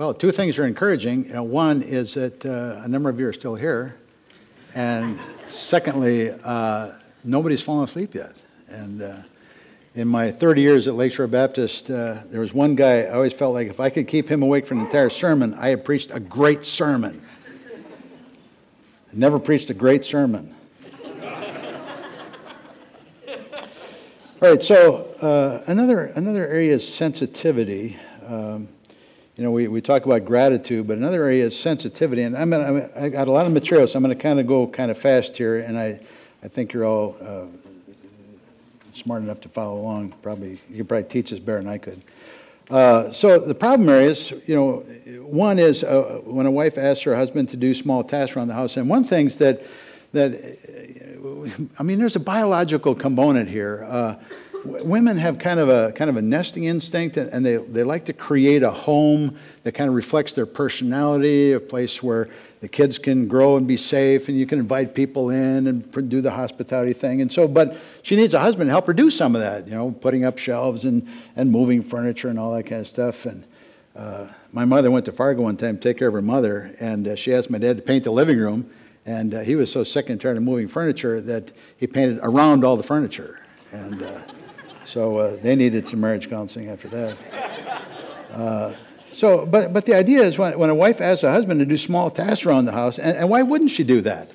Well, two things are encouraging. Know, one is that uh, a number of you are still here. And secondly, uh, nobody's fallen asleep yet. And uh, in my 30 years at Lakeshore Baptist, uh, there was one guy, I always felt like if I could keep him awake for an entire sermon, I had preached a great sermon. I Never preached a great sermon. All right, so uh, another, another area is sensitivity. Um, you know, we, we talk about gratitude, but another area is sensitivity. And I'm gonna, I got a lot of material, so I'm going to kind of go kind of fast here, and I, I think you're all uh, smart enough to follow along. Probably you could probably teach this better than I could. Uh, so the problem is, you know, one is uh, when a wife asks her husband to do small tasks around the house, and one things that that I mean, there's a biological component here. Women have kind of a kind of a nesting instinct and they, they like to create a home that kind of reflects their personality a place where the kids can grow and be safe and you can invite people in and do the hospitality thing. And so but she needs a husband to help her do some of that you know putting up shelves and, and moving furniture and all that kind of stuff. And uh, my mother went to fargo one time to take care of her mother and uh, she asked my dad to paint the living room and uh, he was so sick and tired of moving furniture that he painted around all the furniture. And uh, so uh, they needed some marriage counseling after that. Uh, so, but, but the idea is when, when a wife asks a husband to do small tasks around the house, and, and why wouldn't she do that?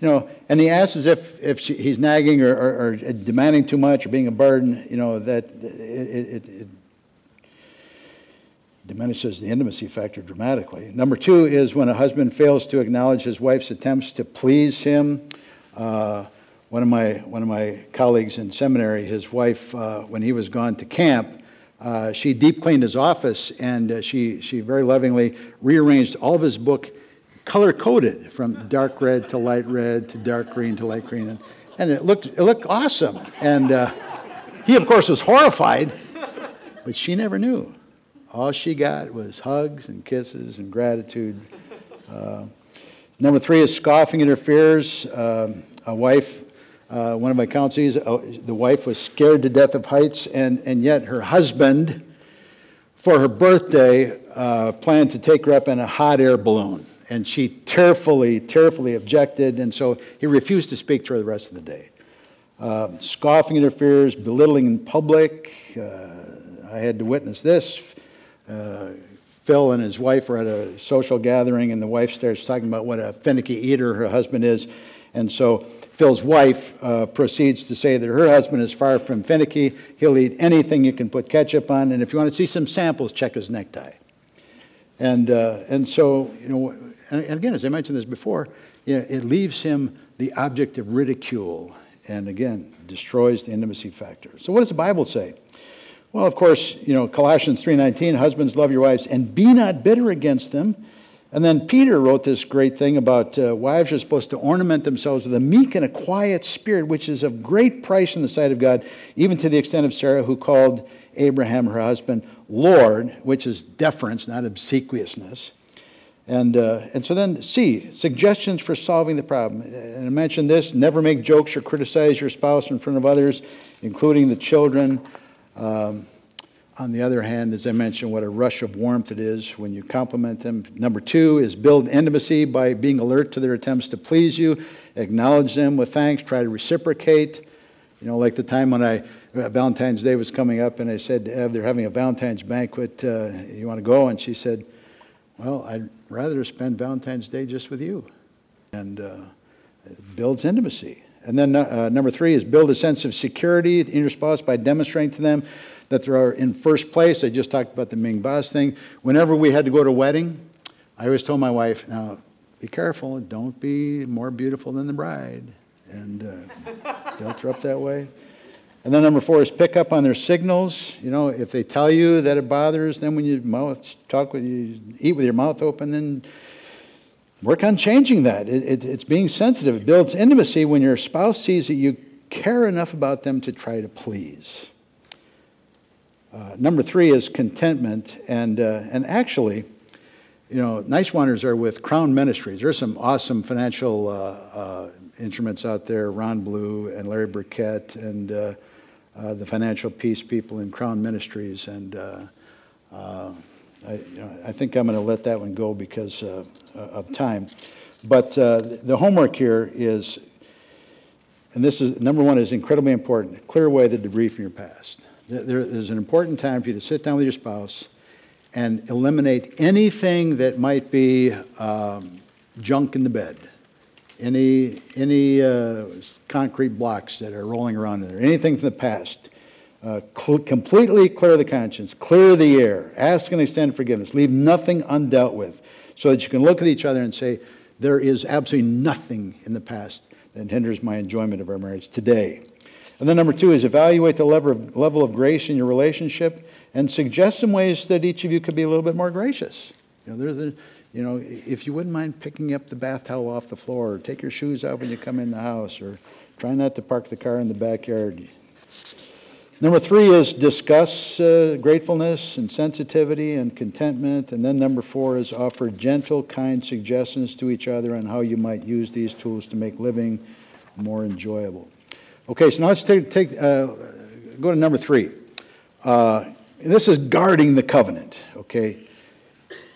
You know, and he asks as if, if she, he's nagging or, or, or, demanding too much or being a burden, you know, that it, it, it diminishes the intimacy factor dramatically. Number two is when a husband fails to acknowledge his wife's attempts to please him. Uh, one of my one of my colleagues in seminary, his wife, uh, when he was gone to camp, uh, she deep cleaned his office and uh, she she very lovingly rearranged all of his book, color coded from dark red to light red to dark green to light green, and, and it looked it looked awesome. And uh, he of course was horrified, but she never knew. All she got was hugs and kisses and gratitude. Uh, number three is scoffing fears. Um, a wife uh, one of my counselors, uh, the wife was scared to death of heights, and, and yet her husband, for her birthday, uh, planned to take her up in a hot air balloon. And she tearfully, tearfully objected, and so he refused to speak to her the rest of the day. Uh, scoffing at her fears, belittling in public. Uh, I had to witness this. Uh, Phil and his wife were at a social gathering, and the wife starts talking about what a finicky eater her husband is. And so Phil's wife uh, proceeds to say that her husband is far from finicky. He'll eat anything you can put ketchup on, and if you want to see some samples, check his necktie. And, uh, and so, you know, and again, as I mentioned this before, you know, it leaves him the object of ridicule and again destroys the intimacy factor. So what does the Bible say? Well, of course, you know, Colossians 3:19, husbands love your wives and be not bitter against them. And then Peter wrote this great thing about uh, wives are supposed to ornament themselves with a meek and a quiet spirit, which is of great price in the sight of God, even to the extent of Sarah, who called Abraham, her husband, Lord, which is deference, not obsequiousness. And, uh, and so then, C, suggestions for solving the problem. And I mentioned this never make jokes or criticize your spouse in front of others, including the children. Um, on the other hand, as I mentioned, what a rush of warmth it is when you compliment them. Number two is build intimacy by being alert to their attempts to please you, acknowledge them with thanks, try to reciprocate. You know, like the time when I uh, Valentine's Day was coming up, and I said to Ev, they're having a Valentine's banquet. Uh, you want to go? And she said, Well, I'd rather spend Valentine's Day just with you. And uh, it builds intimacy. And then uh, number three is build a sense of security in your spouse by demonstrating to them that they are in first place. I just talked about the Ming Boss thing. Whenever we had to go to a wedding, I always told my wife, now be careful, don't be more beautiful than the bride. And uh, built her up that way. And then number four is pick up on their signals. You know, if they tell you that it bothers them when you mouth talk with you, eat with your mouth open, then work on changing that. It, it, it's being sensitive. It builds intimacy when your spouse sees that you care enough about them to try to please. Uh, number three is contentment, and uh, and actually, you know, Nice Wonders are with Crown Ministries. There's some awesome financial uh, uh instruments out there. Ron Blue and Larry Burkett and uh, uh, the Financial Peace people in Crown Ministries, and I, you know, I think I'm going to let that one go because of time. But the homework here is, and this is number one is incredibly important. Clear away the debris from your past. There, there's an important time for you to sit down with your spouse and eliminate anything that might be um, junk in the bed, any any uh, concrete blocks that are rolling around in there, anything from the past. Uh, cl- completely clear the conscience, clear the air, ask and extend forgiveness, leave nothing undealt with, so that you can look at each other and say, There is absolutely nothing in the past that hinders my enjoyment of our marriage today. And then number two is evaluate the level of, level of grace in your relationship and suggest some ways that each of you could be a little bit more gracious. You know, there's a, you know, if you wouldn't mind picking up the bath towel off the floor, or take your shoes out when you come in the house, or try not to park the car in the backyard. Number three is discuss uh, gratefulness and sensitivity and contentment. And then number four is offer gentle, kind suggestions to each other on how you might use these tools to make living more enjoyable. Okay, so now let's take, take uh, go to number three. Uh, this is guarding the covenant, okay?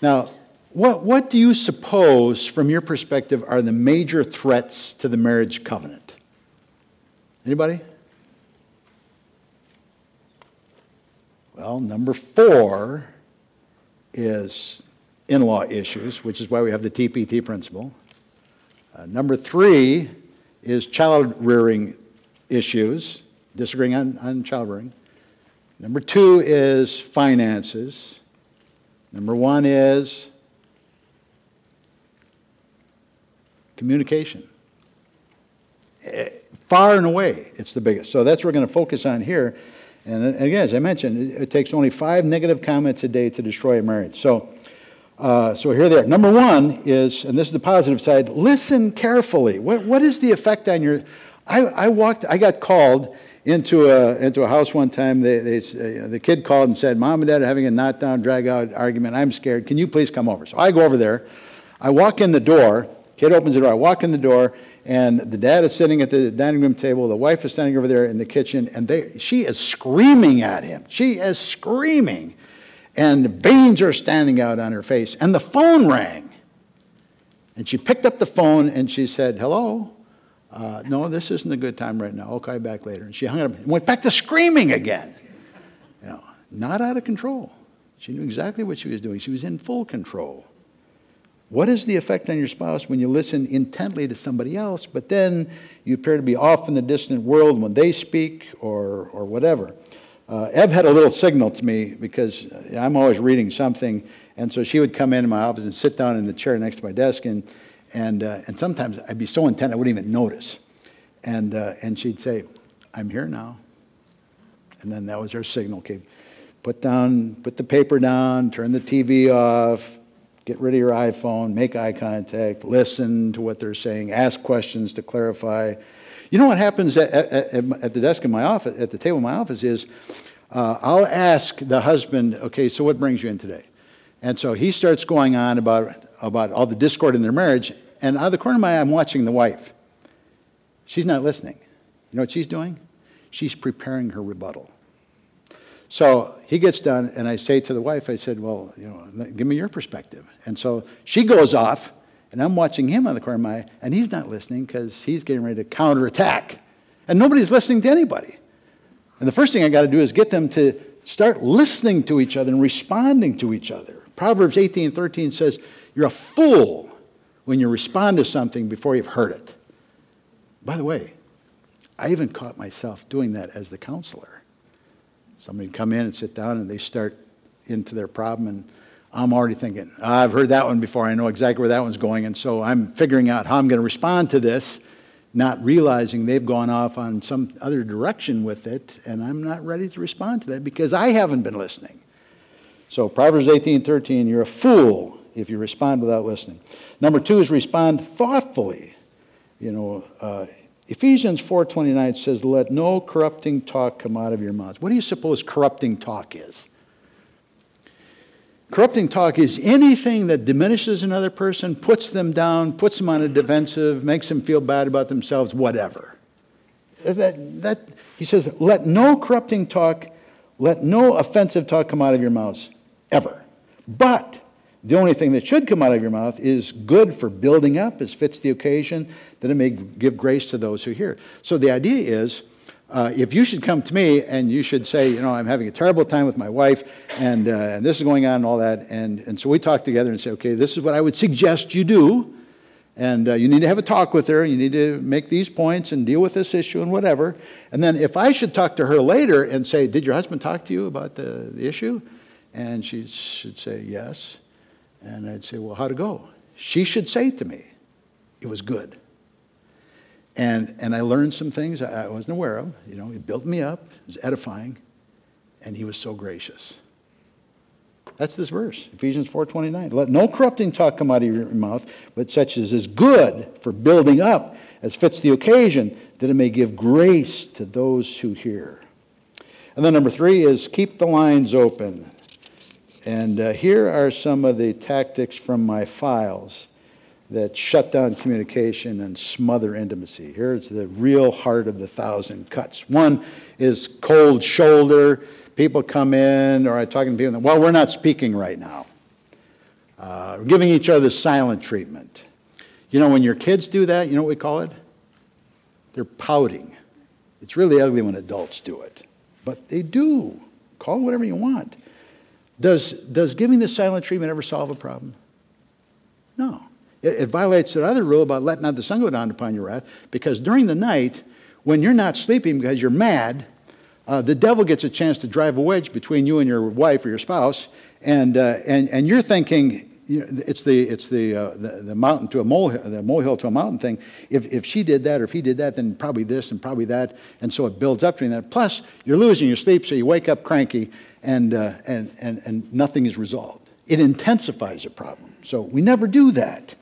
Now, what, what do you suppose, from your perspective, are the major threats to the marriage covenant? Anybody? Well, number four is in law issues, which is why we have the TPT principle. Uh, number three is child rearing issues, disagreeing on, on child rearing. Number two is finances. Number one is communication. Eh, far and away, it's the biggest. So that's what we're going to focus on here. And again, as I mentioned, it, takes only five negative comments a day to destroy a marriage. So, uh, so here they are. Number one is, and this is the positive side, listen carefully. What, what is the effect on your. I, I walked, I got called into a, into a house one time. They, they, the kid called and said, Mom and Dad are having a knock down, drag out argument. I'm scared. Can you please come over? So I go over there. I walk in the door. Kid opens the door. I walk in the door, and the dad is sitting at the dining room table. The wife is standing over there in the kitchen, and they, she is screaming at him. She is screaming, and veins are standing out on her face. And the phone rang. And she picked up the phone and she said, Hello? Uh, no, this isn't a good time right now. Okay, back later. And she hung up and went back to screaming again. You know, not out of control. She knew exactly what she was doing. She was in full control. What is the effect on your spouse when you listen intently to somebody else, but then you appear to be off in the distant world when they speak or, or whatever? Uh, Ev had a little signal to me because I'm always reading something, and so she would come in my office and sit down in the chair next to my desk, and, and, uh, and sometimes I'd be so intent I wouldn't even notice. And, uh, and she'd say, I'm here now. And then that was her signal. Okay, put down, put the paper down, turn the TV off, Get rid of your iPhone, make eye contact, listen to what they're saying, ask questions to clarify. You know what happens at, at, at the desk in my office, at the table in my office is uh, I'll ask the husband, okay, so what brings you in today? And so he starts going on about, about all the discord in their marriage, and out of the corner of my eye, I'm watching the wife. She's not listening. You know what she's doing? She's preparing her rebuttal. So he gets done, and I say to the wife, I said, Well, you know, give me your perspective. And so she goes off, and I'm watching him on the corner of my eye, and he's not listening because he's getting ready to counterattack. And nobody's listening to anybody. And the first thing I got to do is get them to start listening to each other and responding to each other. Proverbs 18 13 says, You're a fool when you respond to something before you've heard it. By the way, I even caught myself doing that as the counselor. Somebody come in and sit down and they start into their problem and I'm already thinking, I've heard that one before. I know exactly where that one's going. And so I'm figuring out how I'm going to respond to this, not realizing they've gone off on some other direction with it. And I'm not ready to respond to that because I haven't been listening. So Proverbs 18 13, you're a fool if you respond without listening. Number two is respond thoughtfully. You know, uh, Ephesians 4:29 says, "Let no corrupting talk come out of your mouths." What do you suppose corrupting talk is? Corrupting talk is anything that diminishes another person, puts them down, puts them on a defensive, makes them feel bad about themselves, whatever. That, that, he says, let no corrupting talk, let no offensive talk come out of your mouths, ever. But the only thing that should come out of your mouth is good for building up as fits the occasion, that it may give grace to those who hear. So the idea is uh, if you should come to me and you should say, you know, I'm having a terrible time with my wife and, uh, and this is going on and all that, and, and so we talk together and say, okay, this is what I would suggest you do. And uh, you need to have a talk with her. You need to make these points and deal with this issue and whatever. And then if I should talk to her later and say, Did your husband talk to you about the, the issue? And she should say, Yes. And I'd say, Well, how'd it go? She should say to me, It was good. And, and I learned some things I wasn't aware of. You know, he built me up, it was edifying, and he was so gracious. That's this verse, Ephesians 4:29. Let no corrupting talk come out of your mouth, but such as is good for building up, as fits the occasion, that it may give grace to those who hear. And then number three is keep the lines open. And uh, here are some of the tactics from my files that shut down communication and smother intimacy. Here's the real heart of the thousand cuts. One is cold shoulder. People come in, or I'm talking to people, well, we're not speaking right now. Uh, giving each other silent treatment. You know, when your kids do that, you know what we call it? They're pouting. It's really ugly when adults do it, but they do. Call it whatever you want. Does, does giving the silent treatment ever solve a problem? No. It, it violates that other rule about letting not the sun go down upon your wrath, because during the night, when you're not sleeping because you're mad, uh, the devil gets a chance to drive a wedge between you and your wife or your spouse, and, uh, and, and you're thinking, you know, it's the, it's the, uh, the, the, mountain to a molehill, the molehill to a mountain thing. If, if she did that or if he did that, then probably this and probably that. And so it builds up to that. Plus, you're losing your sleep, so you wake up cranky and, uh, and, and, and nothing is resolved. It intensifies a problem. So we never do that.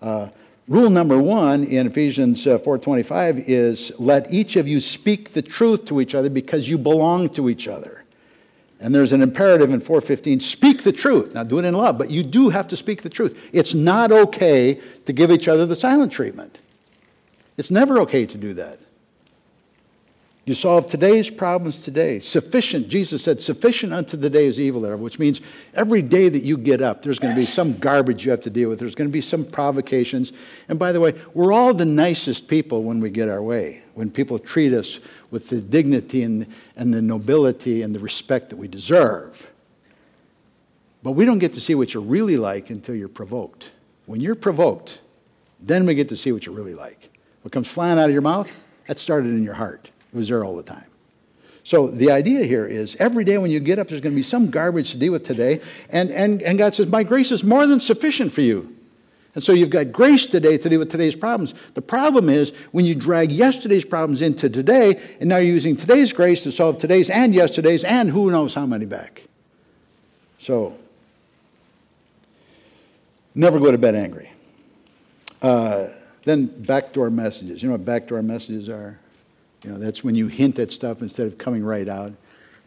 Uh, rule number one in Ephesians uh, 4.25 is let each of you speak the truth to each other because you belong to each other. And there's an imperative in 415 speak the truth. Now, do it in love, but you do have to speak the truth. It's not okay to give each other the silent treatment. It's never okay to do that. You solve today's problems today. Sufficient, Jesus said, sufficient unto the day is evil thereof, which means every day that you get up, there's going to be some garbage you have to deal with. There's going to be some provocations. And by the way, we're all the nicest people when we get our way, when people treat us with the dignity and, and the nobility and the respect that we deserve. But we don't get to see what you're really like until you're provoked. When you're provoked, then we get to see what you're really like. What comes flying out of your mouth, that started in your heart. It was there all the time. So the idea here is every day when you get up, there's going to be some garbage to deal with today. And, and, and God says, My grace is more than sufficient for you. And so you've got grace today to deal with today's problems. The problem is when you drag yesterday's problems into today, and now you're using today's grace to solve today's and yesterday's and who knows how many back. So, never go to bed angry. Uh, then backdoor messages. You know what backdoor messages are? You know, that's when you hint at stuff instead of coming right out.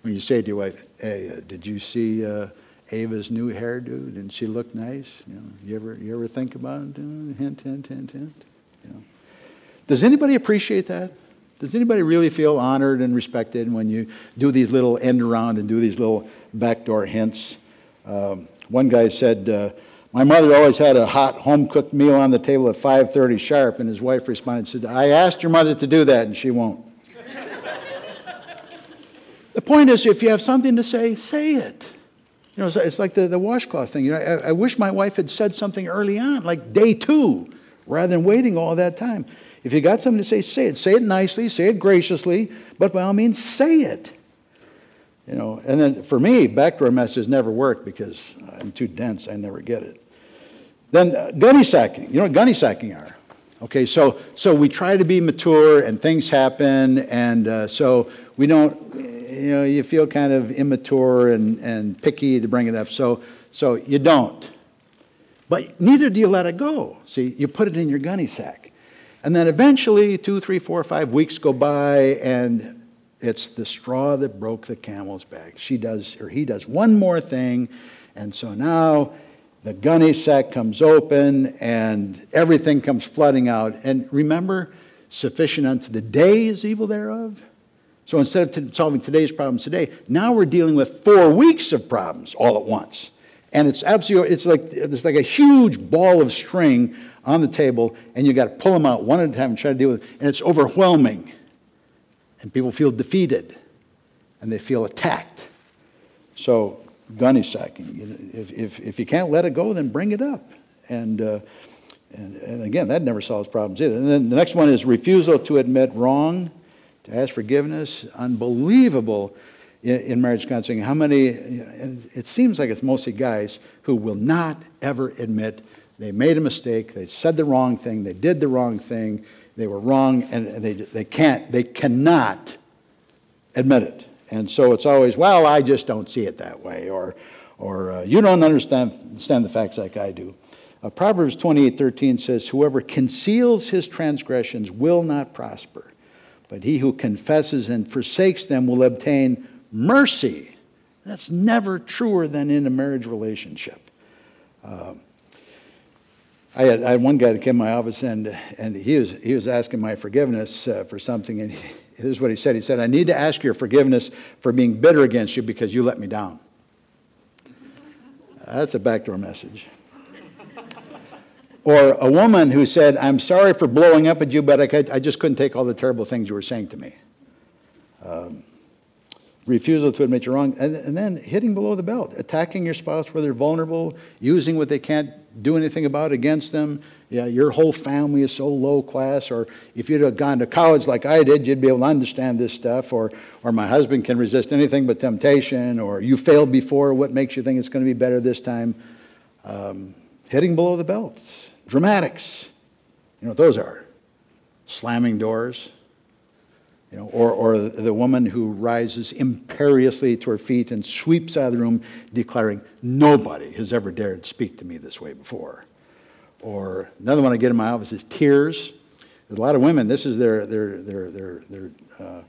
When you say to your wife, "Hey, uh, did you see uh, Ava's new hairdo? Didn't she look nice?" You know, you ever you ever think about it? Uh, hint, hint, hint, hint. You know. Does anybody appreciate that? Does anybody really feel honored and respected when you do these little end around and do these little backdoor hints? Um, one guy said. My mother always had a hot home cooked meal on the table at 5:30 sharp, and his wife responded, said, "I asked your mother to do that, and she won't." the point is, if you have something to say, say it. You know, it's, it's like the, the washcloth thing. You know, I, I wish my wife had said something early on, like day two, rather than waiting all that time. If you got something to say, say it. Say it nicely, say it graciously, but by all means, say it. You know, and then for me, backdoor messages never work because I'm too dense. I never get it. Then uh, gunny sacking. You know what gunny sacking are? Okay, so so we try to be mature, and things happen, and uh, so we don't. You know, you feel kind of immature and, and picky to bring it up. So so you don't. But neither do you let it go. See, you put it in your gunny sack. And then eventually, two, three, four, five weeks go by, and it's the straw that broke the camel's back. She does, or he does one more thing, and so now the gunny sack comes open and everything comes flooding out. And remember, sufficient unto the day is evil thereof. So instead of solving today's problems today, now we're dealing with four weeks of problems all at once. And it's absolutely, it's like, it's like a huge ball of string on the table, and you got to pull them out one at a time and try to deal with it. And it's overwhelming. And people feel defeated, and they feel attacked. So, gunny sacking. If, if, if you can't let it go, then bring it up. And, uh, and, and again, that never solves problems either. And then the next one is refusal to admit wrong, to ask forgiveness. Unbelievable in, marriage counseling how many, it seems like it's mostly guys who will not ever admit they made a mistake, they said the wrong thing, they did the wrong thing, they were wrong, and they, they can't, they cannot admit it. And so it's always, well, I just don't see it that way, or, or uh, you don't understand, understand the facts like I do. Uh, Proverbs 28:13 says, "Whoever conceals his transgressions will not prosper, but he who confesses and forsakes them will obtain mercy. That's never truer than in a marriage relationship. Uh, I, had, I had, one guy that came to my office and, and he, was, he was asking my forgiveness uh, for something. And here's what he said He said, I need to ask your forgiveness for being bitter against you because you let me down. That's a backdoor message. or a woman who said, I'm sorry for blowing up at you, but I, could, I just couldn't take all the terrible things you were saying to me. Um, refusal to admit you're wrong, and, and, then hitting below the belt, attacking your spouse where they're vulnerable, using what they can't do anything about against them. Yeah, your whole family is so low class, or if you'd have gone to college like I did, you'd be able to understand this stuff, or, or my husband can resist anything but temptation, or you failed before, what makes you think it's going to be better this time? Um, hitting below the belt, dramatics. You know what those are? Slamming doors you know, or, or the woman who rises imperiously to her feet and sweeps out of the room, declaring, Nobody has ever dared speak to me this way before. Or another one I get in my office is tears. There's a lot of women, this is their, their, their, their, their uh,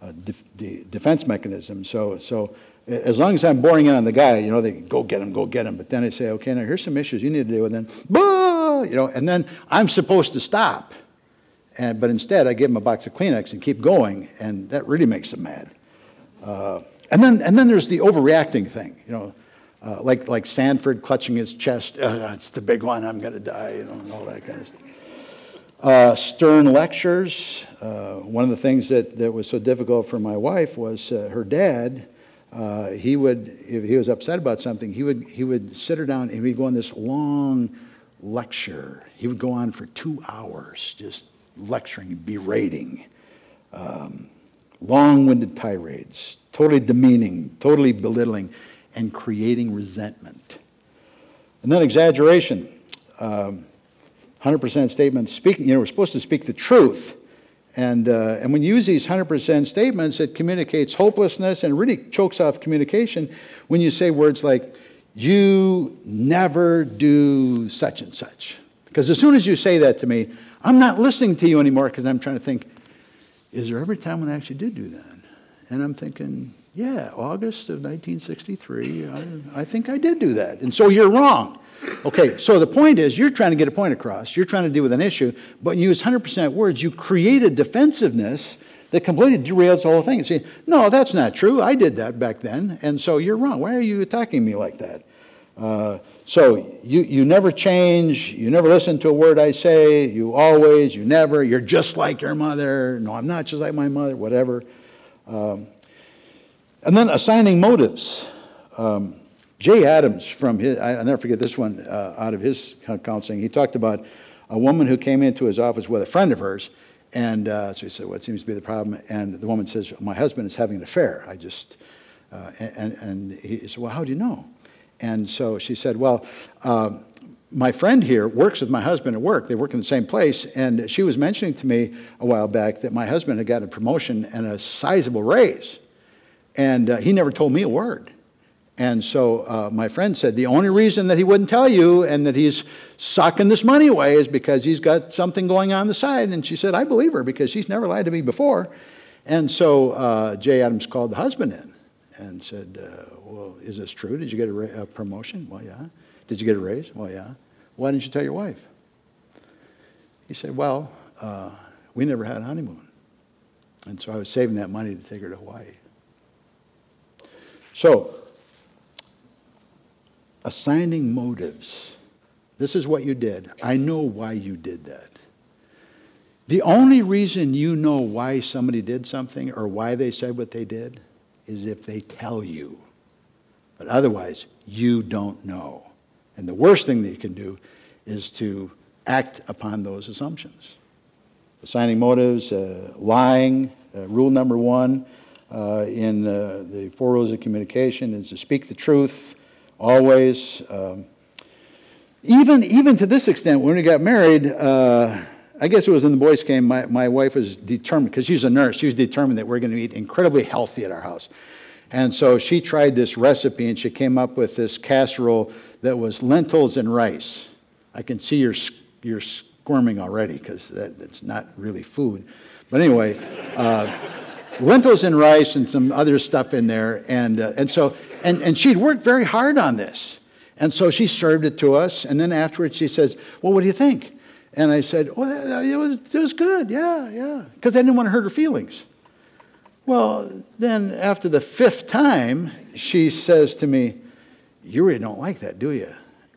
uh, de- defense mechanism. So, so as long as I'm boring in on the guy, you know, they go get him, go get him. But then I say, okay, now here's some issues you need to deal with. Then, bah! you know, and then I'm supposed to stop. And, but instead, I give them a box of Kleenex and keep going, and that really makes them mad. Uh, and, then, and then there's the overreacting thing, you know, uh, like, like Sanford clutching his chest, uh, it's the big one, I'm going to die, you know, and all that kind of stuff. Uh, stern lectures. Uh, one of the things that, that was so difficult for my wife was uh, her dad. he would, if he was upset about something, he would, he would sit her down and he'd go on this long lecture. He would go on for two hours, just lecturing, berating, um, long winded tirades, totally demeaning, totally belittling, and creating resentment. And then exaggeration. Um, 100% statements speaking, you know, we're supposed to speak the truth. And, uh, and when you use these 100% statements, it communicates hopelessness and really chokes off communication when you say words like, you never do such and such. Because as soon as you say that to me, I'm not listening to you anymore because I'm trying to think, is there ever a time when I actually did do that? And I'm thinking, yeah, August of 1963, I, I, think I did do that. And so you're wrong. Okay, so the point is you're trying to get a point across. You're trying to deal with an issue, but you use 100% words. You create a defensiveness that completely derails the whole thing. And say, no, that's not true. I did that back then. And so you're wrong. Why are you attacking me like that? Uh, so you, you never change. You never listen to a word I say. You always, you never. You're just like your mother. No, I'm not just like my mother, whatever. Um, and then assigning motives. Um, Jay Adams, from his, I, will never forget this one uh, out of his counseling, he talked about a woman who came into his office with a friend of hers. And uh, so he said, What seems to be the problem? And the woman says, My husband is having an affair. I just, uh, and, and he said, Well, how do you know? And so she said, Well, uh, my friend here works with my husband at work. They work in the same place. And she was mentioning to me a while back that my husband had gotten a promotion and a sizable raise. And uh, he never told me a word. And so uh, my friend said, The only reason that he wouldn't tell you and that he's sucking this money away is because he's got something going on the side. And she said, I believe her because she's never lied to me before. And so uh, Jay Adams called the husband in and said, uh, Well, is this true? Did you get a, ra- a, promotion? Well, yeah. Did you get a raise? Well, yeah. Why didn't you tell your wife? He said, Well, uh, we never had a honeymoon. And so I was saving that money to take her to Hawaii. So, assigning motives. This is what you did. I know why you did that. The only reason you know why somebody did something or why they said what they did is if they tell you. But otherwise, you don't know. And the worst thing that you can do is to act upon those assumptions. Assigning motives, uh, lying, uh, rule number one uh, in uh, the four rules of communication is to speak the truth always. Um, even, even to this extent, when we got married, uh, I guess it was in the boys' game, my, my wife was determined, because she's a nurse, she was determined that we're going to eat incredibly healthy at our house. And so she tried this recipe and she came up with this casserole that was lentils and rice. I can see you're, you're squirming already because that, that's not really food. But anyway, uh, lentils and rice and some other stuff in there. And, uh, and so, and, and she'd worked very hard on this. And so she served it to us. And then afterwards she says, Well, what do you think? And I said, well, it was, it was good, yeah, yeah, because I didn't want to hurt her feelings. Well, then after the fifth time, she says to me, You really don't like that, do you?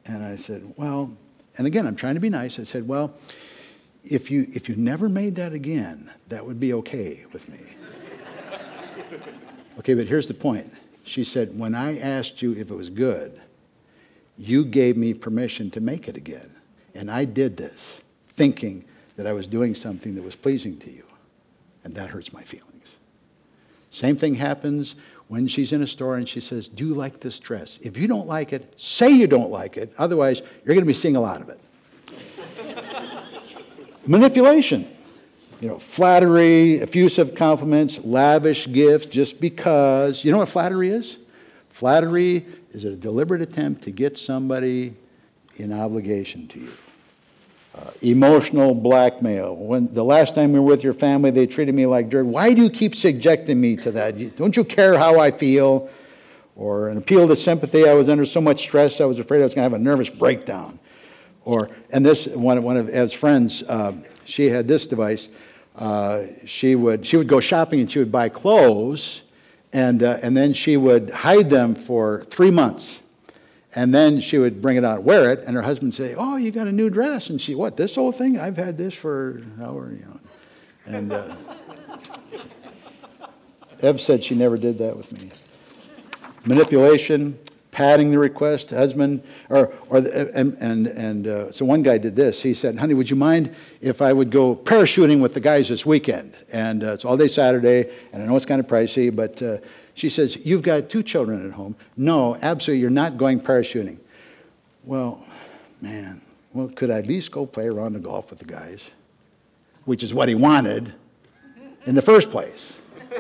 And I said, Well, and again, I'm trying to be nice. I said, Well, if you, if you never made that again, that would be okay with me. okay, but here's the point. She said, When I asked you if it was good, you gave me permission to make it again. And I did this thinking that I was doing something that was pleasing to you. And that hurts my feelings. Same thing happens when she's in a store and she says, Do you like this dress? If you don't like it, say you don't like it. Otherwise, you're going to be seeing a lot of it. Manipulation. You know, flattery, effusive compliments, lavish gifts just because. You know what flattery is? Flattery is a deliberate attempt to get somebody in obligation to you. Uh, emotional blackmail. When the last time we were with your family, they treated me like dirt. Why do you keep subjecting me to that? Don't you care how I feel? Or an appeal to sympathy. I was under so much stress, I was afraid I was going to have a nervous breakdown. Or and this one, one of Ev's friends, uh, she had this device. Uh, she would she would go shopping and she would buy clothes, and uh, and then she would hide them for three months and then she would bring it out, wear it, and her husband would say, "Oh, you got a new dress?" And she, "What? This old thing? I've had this for an hour, you know." And uh, Ev said she never did that with me. Manipulation, padding the request, husband, or or the, and and and uh, so one guy did this. He said, "Honey, would you mind if I would go parachuting with the guys this weekend?" And uh, it's all day Saturday, and I know it's kind of pricey, but uh, she says, You've got two children at home. No, absolutely, you're not going parachuting. Well, man, well, could I at least go play around the golf with the guys? Which is what he wanted in the first place.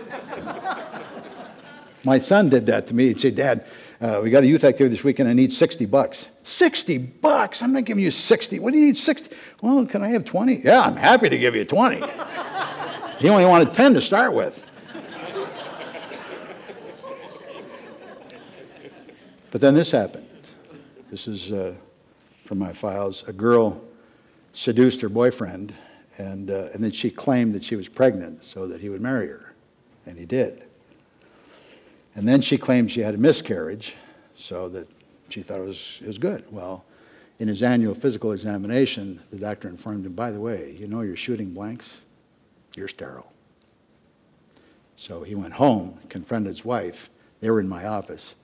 My son did that to me. He'd say, Dad, uh, we got a youth activity this weekend. I need 60 bucks. 60 bucks? I'm not giving you 60. What do you need 60? Well, can I have 20? Yeah, I'm happy to give you 20. he only wanted 10 to start with. But then this happened. This is uh, from my files. A girl seduced her boyfriend, and, uh, and then she claimed that she was pregnant so that he would marry her. And he did. And then she claimed she had a miscarriage so that she thought it was, it was good. Well, in his annual physical examination, the doctor informed him, by the way, you know you're shooting blanks? You're sterile. So he went home, confronted his wife. They were in my office.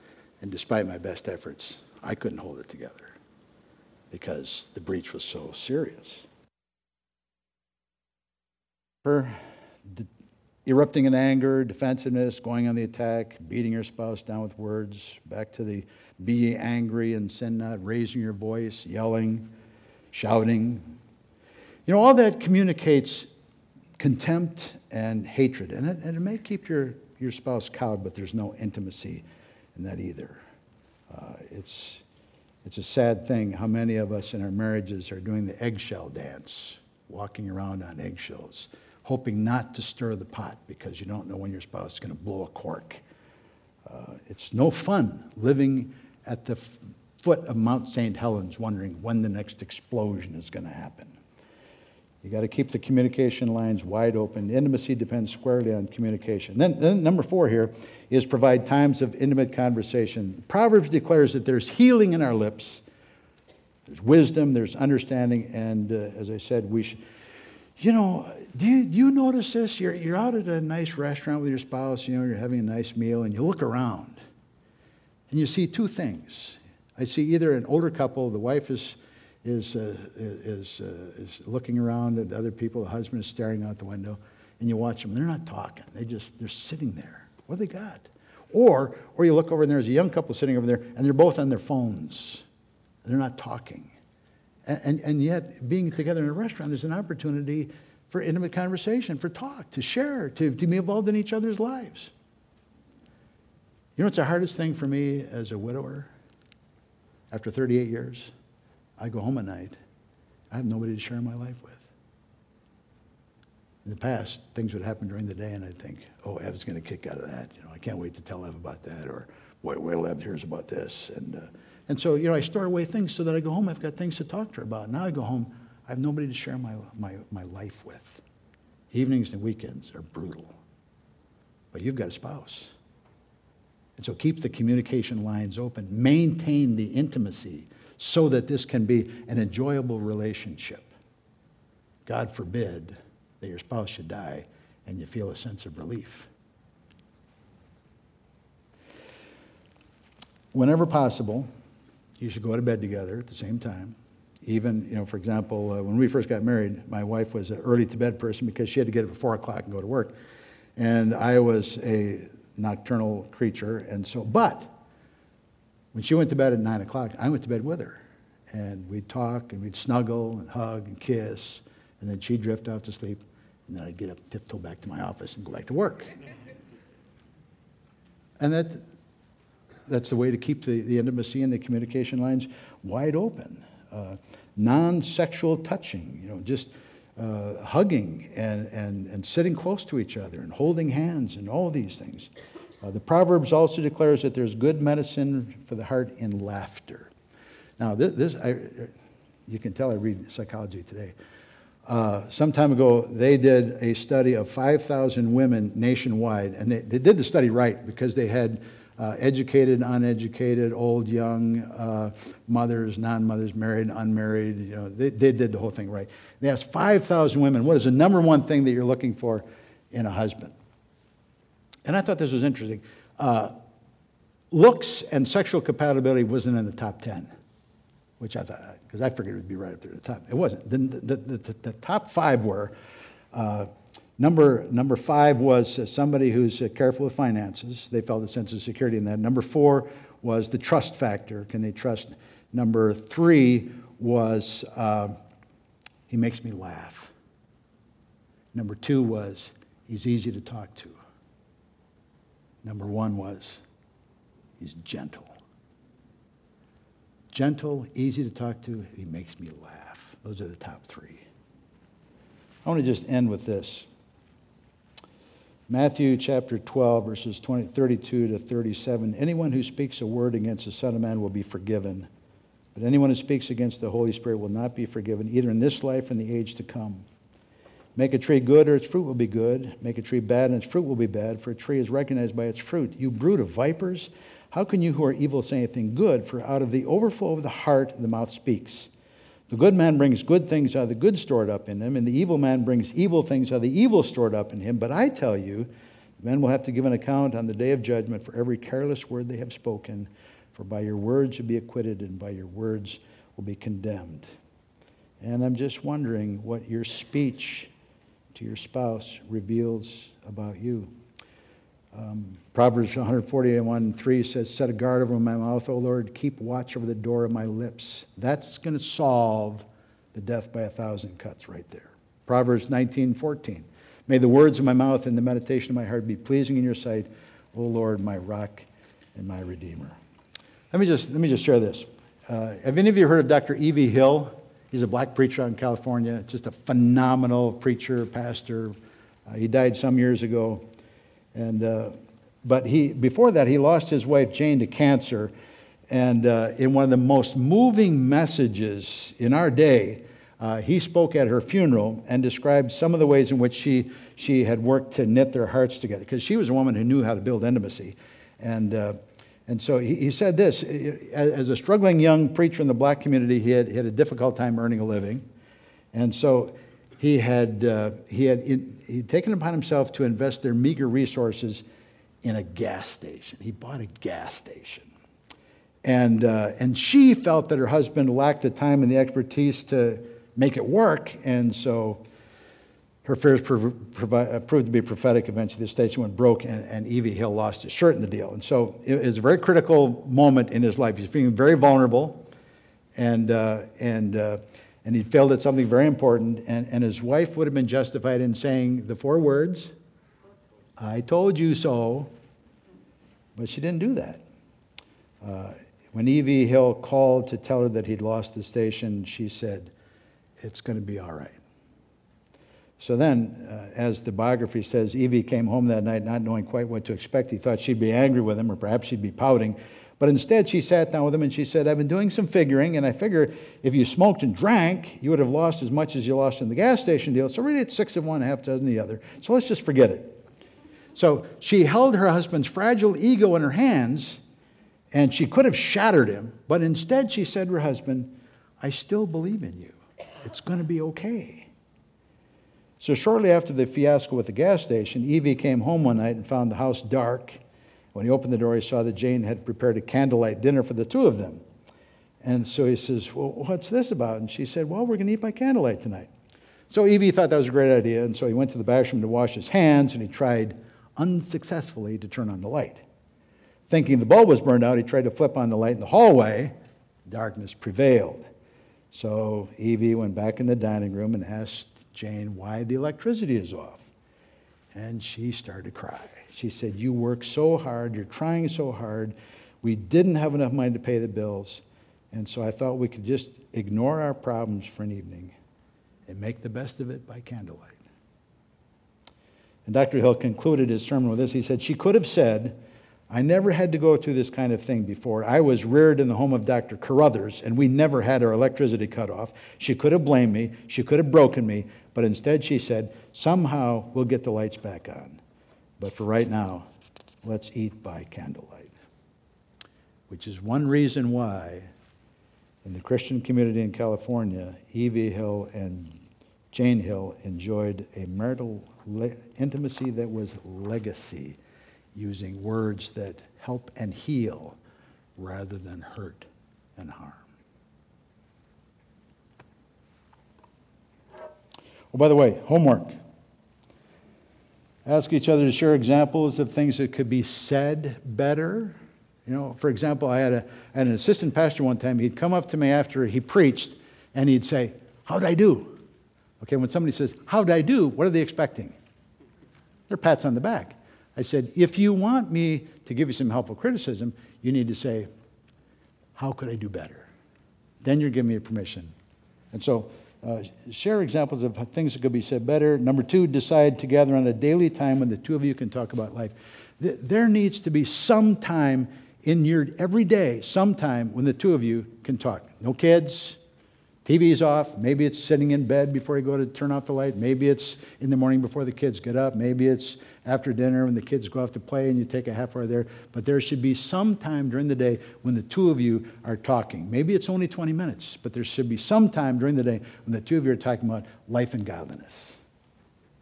And despite my best efforts, I couldn't hold it together because the breach was so serious. Her erupting in anger, defensiveness, going on the attack, beating your spouse down with words, back to the be angry and sin not, raising your voice, yelling, shouting. You know, all that communicates contempt and hatred. And it, and it may keep your, your spouse cowed, but there's no intimacy in that either. Uh, it's, it's a sad thing how many of us in our marriages are doing the eggshell dance, walking around on eggshells, hoping not to stir the pot because you don't know when your spouse is going to blow a cork. Uh, it's no fun living at the f- foot of Mount St. Helens wondering when the next explosion is going to happen. You got to keep the communication lines wide open. Intimacy depends squarely on communication. Then, then, number four here is provide times of intimate conversation. Proverbs declares that there's healing in our lips, there's wisdom, there's understanding, and uh, as I said, we should. You know, do you, do you notice this? You're, you're out at a nice restaurant with your spouse, you know, you're having a nice meal, and you look around and you see two things. I see either an older couple, the wife is is, uh, is, uh, is looking around at other people. The husband is staring out the window, and you watch them. They're not talking. They just they're sitting there. What they got? Or or you look over and there's a young couple sitting over there, and they're both on their phones. They're not talking. And, and, and yet, being together in a restaurant is an opportunity for intimate conversation, for talk, to share, to, to be involved in each other's lives. You know what's the hardest thing for me as a widower after 38 years? I go home at night. I have nobody to share my life with. In the past, things would happen during the day, and I'd think, oh, Ev's going to kick out of that. You know, I can't wait to tell Ev about that, or wait, wait till Ev hears about this. And, uh, and so, you know, I store away things so that I go home, I've got things to talk to her about. Now I go home, I have nobody to share my, my, my life with. Evenings and weekends are brutal. But you've got a spouse. And so keep the communication lines open. Maintain the intimacy so that this can be an enjoyable relationship. God forbid that your spouse should die and you feel a sense of relief. Whenever possible, you should go to bed together at the same time. Even, you know, for example, uh, when we first got married, my wife was an early to bed person because she had to get up at 4 o'clock and go to work. And I was a nocturnal creature. And so, but when she went to bed at 9 o'clock, I went to bed with her. And we'd talk and we'd snuggle and hug and kiss. And then she'd drift off to sleep. And then I'd get up, tiptoe back to my office and go back to work. And that, that's the way to keep the, the intimacy and the communication lines wide open. Uh, non sexual touching, you know, just uh, hugging and, and, and sitting close to each other and holding hands and all these things. Uh, the Proverbs also declares that there's good medicine for the heart in laughter. Now, this, this I, you can tell I read psychology today. Uh, some time ago, they did a study of 5,000 women nationwide, and they, they, did the study right because they had uh, educated, uneducated, old, young, uh, mothers, non-mothers, married, unmarried. You know, they, they did the whole thing right. They asked 5,000 women, what is the number one thing that you're looking for in a husband? And I thought this was interesting. Uh, looks and sexual compatibility wasn't in the top 10, which I thought, because I figured it would be right up there at the top. It wasn't. The, the, the, the top five were uh, number, number five was somebody who's uh, careful with finances. They felt a sense of security in that. Number four was the trust factor. Can they trust? Number three was uh, he makes me laugh. Number two was he's easy to talk to. Number one was he's gentle. Gentle, easy to talk to, he makes me laugh. Those are the top three. I want to just end with this. Matthew chapter 12, verses 20, 32 to 37. Anyone who speaks a word against the Son of Man will be forgiven, but anyone who speaks against the Holy Spirit will not be forgiven, either in this life or in the age to come. Make a tree good, or its fruit will be good. Make a tree bad, and its fruit will be bad, for a tree is recognized by its fruit. You brood of vipers, how can you who are evil say anything good? For out of the overflow of the heart the mouth speaks. The good man brings good things out of the good stored up in him, and the evil man brings evil things out of the evil stored up in him. But I tell you, men will have to give an account on the day of judgment for every careless word they have spoken. For by your words you'll be acquitted, and by your words will be condemned. And I'm just wondering what your speech to your spouse reveals about you. Um, Proverbs 141 3 says, Set a guard over my mouth, O Lord. Keep watch over the door of my lips. That's going to solve the death by a thousand cuts right there. Proverbs 19 14. May the words of my mouth and the meditation of my heart be pleasing in your sight, O Lord, my rock and my redeemer. Let me just, let me just share this. Uh, have any of you heard of Dr. E.V. Hill? He's a black preacher out in California, just a phenomenal preacher, pastor. Uh, he died some years ago. And, uh, but he, before that, he lost his wife Jane to cancer. And uh, in one of the most moving messages in our day, Uh, he spoke at her funeral and described some of the ways in which she, she had worked to knit their hearts together, because she was a woman who knew how to build intimacy. And, uh, and so he, said this as a struggling young preacher in the black community, he had, he had a difficult time earning a living. And so he had, uh, he had in, he'd taken upon himself to invest their meager resources in a gas station. He bought a gas station. And, uh, and she felt that her husband lacked the time and the expertise to make it work. And so her fears provi- uh, proved to be prophetic. Eventually, the station went broke, and, and E.V. Hill lost his shirt in the deal. And so it was a very critical moment in his life. He's feeling very vulnerable, and, uh, and, uh, and he failed at something very important. And, and his wife would have been justified in saying the four words, I told you so. But she didn't do that. Uh, when E.V. Hill called to tell her that he'd lost the station, she said, It's going to be all right. So then, uh, as the biography says, E.V. came home that night not knowing quite what to expect. He thought she'd be angry with him, or perhaps she'd be pouting. But instead, she sat down with him and she said, I've been doing some figuring, and I figure if you smoked and drank, you would have lost as much as you lost in the gas station deal. So really, it's six of one, half dozen the other. So let's just forget it. So she held her husband's fragile ego in her hands, and she could have shattered him, but instead she said to her husband, I still believe in you. It's going to be okay. So shortly after the fiasco with the gas station, E.V. came home one night and found the house dark. When he opened the door, he saw that Jane had prepared a candlelight dinner for the two of them. And so he says, Well, what's this about? And she said, Well, we're going to eat by candlelight tonight. So E.V. thought that was a great idea, and so he went to the bathroom to wash his hands, and he tried unsuccessfully to turn on the light. Thinking the bulb was burned out, he tried to flip on the light in the hallway. Darkness prevailed. So E.V. went back in the dining room and asked Jane why the electricity is off. And she started to cry. She said, You work so hard, you're trying so hard. We didn't have enough money to pay the bills. And so I thought we could just ignore our problems for an evening and make the best of it by candlelight. And Dr. Hill concluded his sermon with this. He said, She could have said, I never had to go through this kind of thing before. I was reared in the home of Dr. Carruthers, and we never had our electricity cut off. She could have blamed me, she could have broken me, but instead she said, Somehow we'll get the lights back on. But for right now, let's eat by candlelight. Which is one reason why, in the Christian community in California, E.V. Hill and Jane Hill enjoyed a marital le- intimacy that was legacy, using words that help and heal rather than hurt and harm. Oh, by the way, homework. Ask each other to share examples of things that could be said better. You know, for example, I had, a, had an assistant pastor one time. He'd come up to me after he preached and he'd say, How'd I do? Okay, when somebody says, How'd I do? What are they expecting? They're pats on the back. I said, If you want me to give you some helpful criticism, you need to say, How could I do better? Then you're giving me permission. And so, uh, share examples of things that could be said better. Number two, decide together on a daily time when the two of you can talk about life. Th- there needs to be some time in your every day, some time when the two of you can talk. No kids, TV's off. Maybe it's sitting in bed before you go to turn off the light. Maybe it's in the morning before the kids get up. Maybe it's after dinner when the kids go off to play and you take a half hour there. But there should be some time during the day when the two of you are talking. Maybe it's only 20 minutes, but there should be some time during the day when the two of you are talking about life and godliness.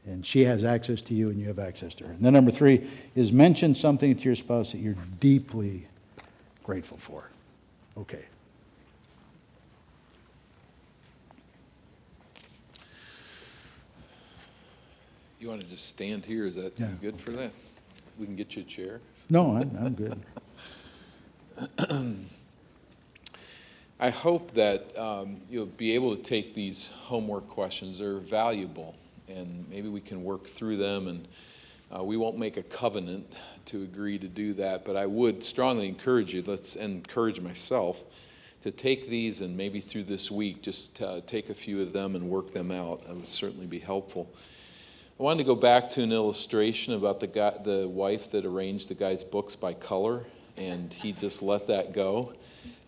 And she has access to you and you have access to her. And then number three is mention something to your spouse that you're deeply grateful for. Okay. You want to just stand here? Is that Yeah. good for that? We can get you a chair. No, I'm, I'm good. I hope that um, you'll be able to take these homework questions. They're valuable, and maybe we can work through them. And uh, we won't make a covenant to agree to do that, but I would strongly encourage you. Let's encourage myself to take these and maybe through this week, just uh, take a few of them and work them out. That would certainly be helpful. I wanted to go back to an illustration about the guy, the wife that arranged the guy's books by color, and he just let that go.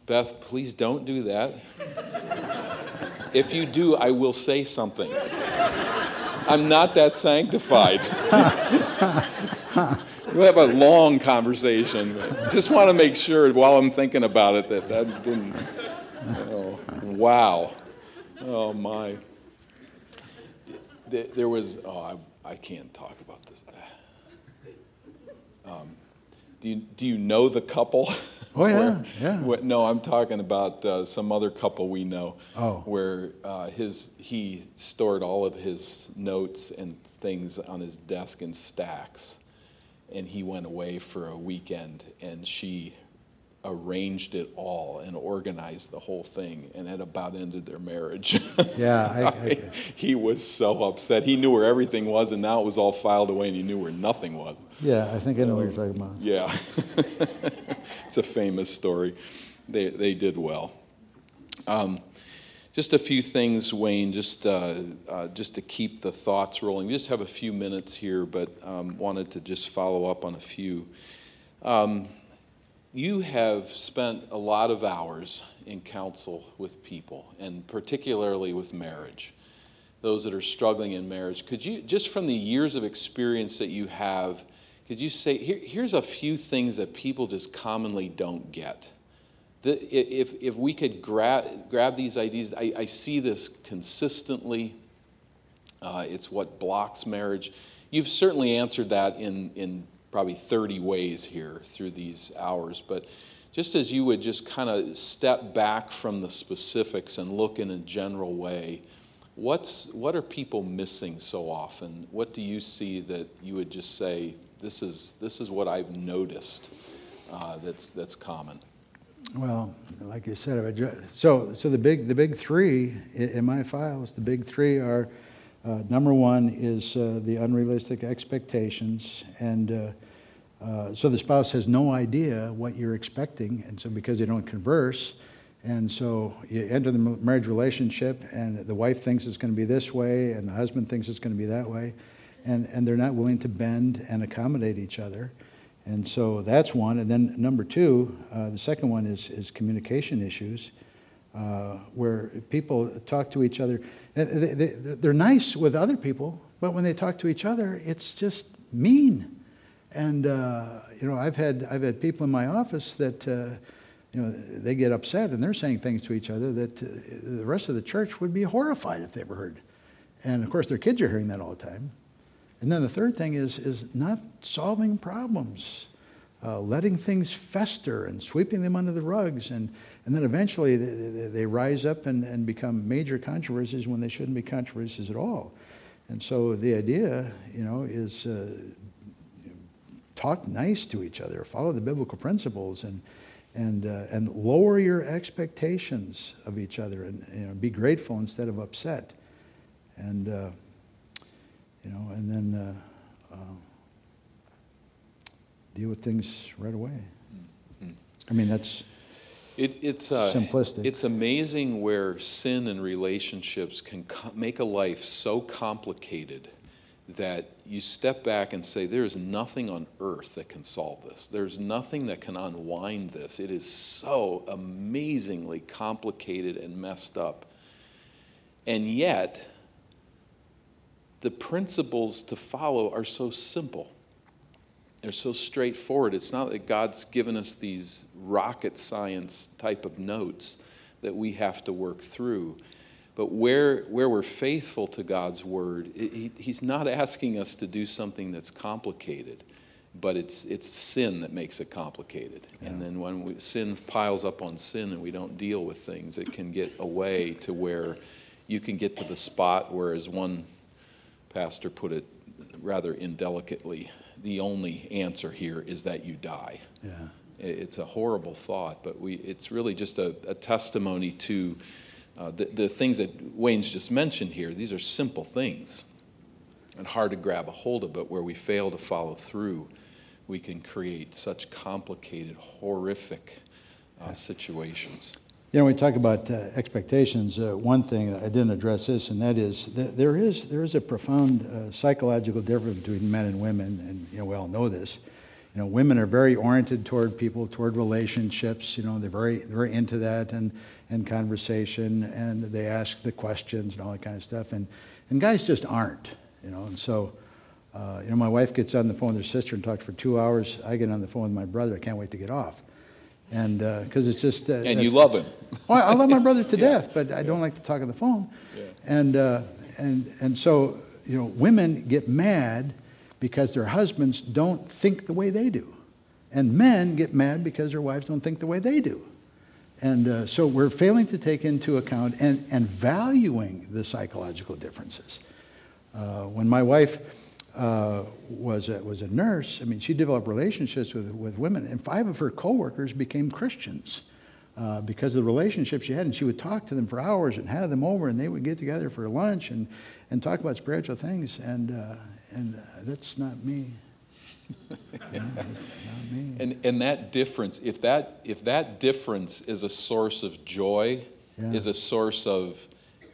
Beth, please don't do that. If you do, I will say something. I'm not that sanctified. we'll have a long conversation. Just want to make sure while I'm thinking about it that that didn't. Oh, wow. Oh, my. There, there was. Oh, I, I can't talk about this. Um, do, you, do you know the couple? Oh, yeah, Where- yeah. where- no, I'm talking about uh, some other couple we know. Oh. Where uh, his, he stored all of his notes and things on his desk in stacks. And he went away for a weekend and she arranged it all and organized the whole thing. And it about ended their marriage. Yeah, I- I- he was so upset. He knew where everything was and now it was all filed away and he knew where nothing was. Yeah, I think I know what you're talking about. Yeah. it's a famous story. They, they did well. Um, just a few things, Wayne, just, uh, uh, just to keep the thoughts rolling. We just have a few minutes here, but um, wanted to just follow up on a few. Um, you have spent a lot of hours in counsel with people, and particularly with marriage, those that are struggling in marriage. Could you, just from the years of experience that you have, could you say, here, here's a few things that people just commonly don't get? The, if, if we could grab, grab these ideas, I, I see this consistently. Uh, it's what blocks marriage. You've certainly answered that in, in probably 30 ways here through these hours, but just as you would just kind of step back from the specifics and look in a general way, what's, what are people missing so often? What do you see that you would just say, this is, this is what I've noticed uh, that's, that's common? Well, like you said, so so the big the big three in my files. The big three are uh, number one is uh, the unrealistic expectations, and uh, uh, so the spouse has no idea what you're expecting, and so because they don't converse, and so you enter the marriage relationship, and the wife thinks it's going to be this way, and the husband thinks it's going to be that way, and and they're not willing to bend and accommodate each other. And so that's one. And then number two, uh, the second one is, is communication issues, uh, where people talk to each other. They're nice with other people, but when they talk to each other, it's just mean. And uh, you know, I've had I've had people in my office that uh, you know they get upset and they're saying things to each other that uh, the rest of the church would be horrified if they ever heard. And of course, their kids are hearing that all the time. And then the third thing is, is not solving problems, uh, letting things fester and sweeping them under the rugs. And, and then eventually they, they, rise up and, and become major controversies when they shouldn't be controversies at all. And so the idea, you know, is uh, talk nice to each other, follow the biblical principles, and, and, uh, and lower your expectations of each other and you know, be grateful instead of upset. And, uh, you know, and then uh, uh, deal with things right away. I mean, that's It, it's uh, Simplistic. It's amazing where sin and relationships can co- make a life so complicated that you step back and say, "There is nothing on earth that can solve this. There's nothing that can unwind this. It is so amazingly complicated and messed up." And yet, the principles to follow are so simple. They're so straightforward. It's not that God's given us these rocket science type of notes that we have to work through. But where, where we're faithful to God's word, it- he, He's not asking us to do something that's complicated, but it's, it's sin that makes it complicated. And then when we, sin piles up on sin and we don't deal with things, it can get away to where you can get to the spot where, as one pastor put it rather indelicately, the only answer here is that you die. yeah. It's a horrible thought, but we, it's really just a, a testimony to uh, the, the things that Wayne's just mentioned here. These are simple things and hard to grab a hold of, but where we fail to follow through, we can create such complicated, horrific uh, situations. You know, we talk about uh, expectations. Uh, one thing I didn't address this, and that is that there is there is a profound uh, psychological difference between men and women, and you know we all know this. You know, women are very oriented toward people, toward relationships. You know, they're very, very into that and, and conversation, and they ask the questions and all that kind of stuff. And, and guys just aren't, you know. And so, uh, you know, my wife gets on the phone with her sister and talks for two hours. I get on the phone with my brother. I can't wait to get off. And because uh, it's just. Uh, and you love him. well, I love my brother to yeah. death, but I don't like to talk on the phone. Yeah. And, uh, and, and so, you know, women get mad because their husbands don't think the way they do. And men get mad because their wives don't think the way they do. And uh, so we're failing to take into account and, and valuing the psychological differences. Uh, when my wife uh, was, a, was a nurse, I mean, she developed relationships with, with women, and five of her coworkers became Christians. Uh, because of the relationship she had, and she would talk to them for hours and have them over, and they would get together for lunch and, and talk about spiritual things. And, uh, and uh, that's not me. And, and that difference, if that, if that difference is a source of joy, yeah. is a source of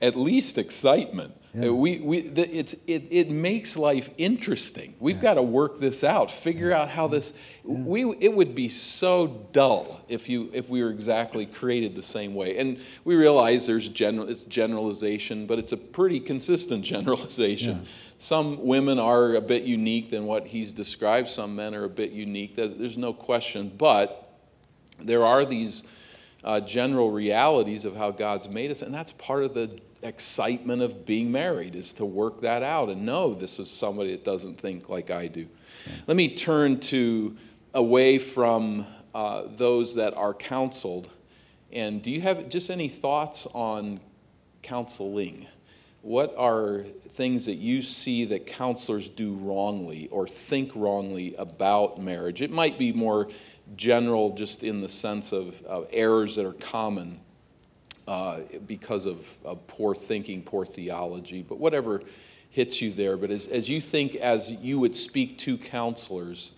at least excitement, yeah. we, we, it's, it, it makes life interesting. We've yeah. got to work this out, figure out how this, we, it would be so dull if, you, if we were exactly created the same way. And we realize there's general, it's generalization, but it's a pretty consistent generalization some women are a bit unique than what he's described. Some men are a bit unique. There's no question. But there are these uh, general realities of how God's made us, and that's part of the excitement of being married is to work that out and know this is somebody that doesn't think like I do. Let me turn to away from uh, those that are counseled. And do you have just any thoughts on counseling? What are things that you see that counselors do wrongly or think wrongly about marriage? It might be more general, just in the sense of, of errors that are common uh, because of, of, poor thinking, poor theology, but whatever hits you there. But as, as you think, as you would speak to counselors,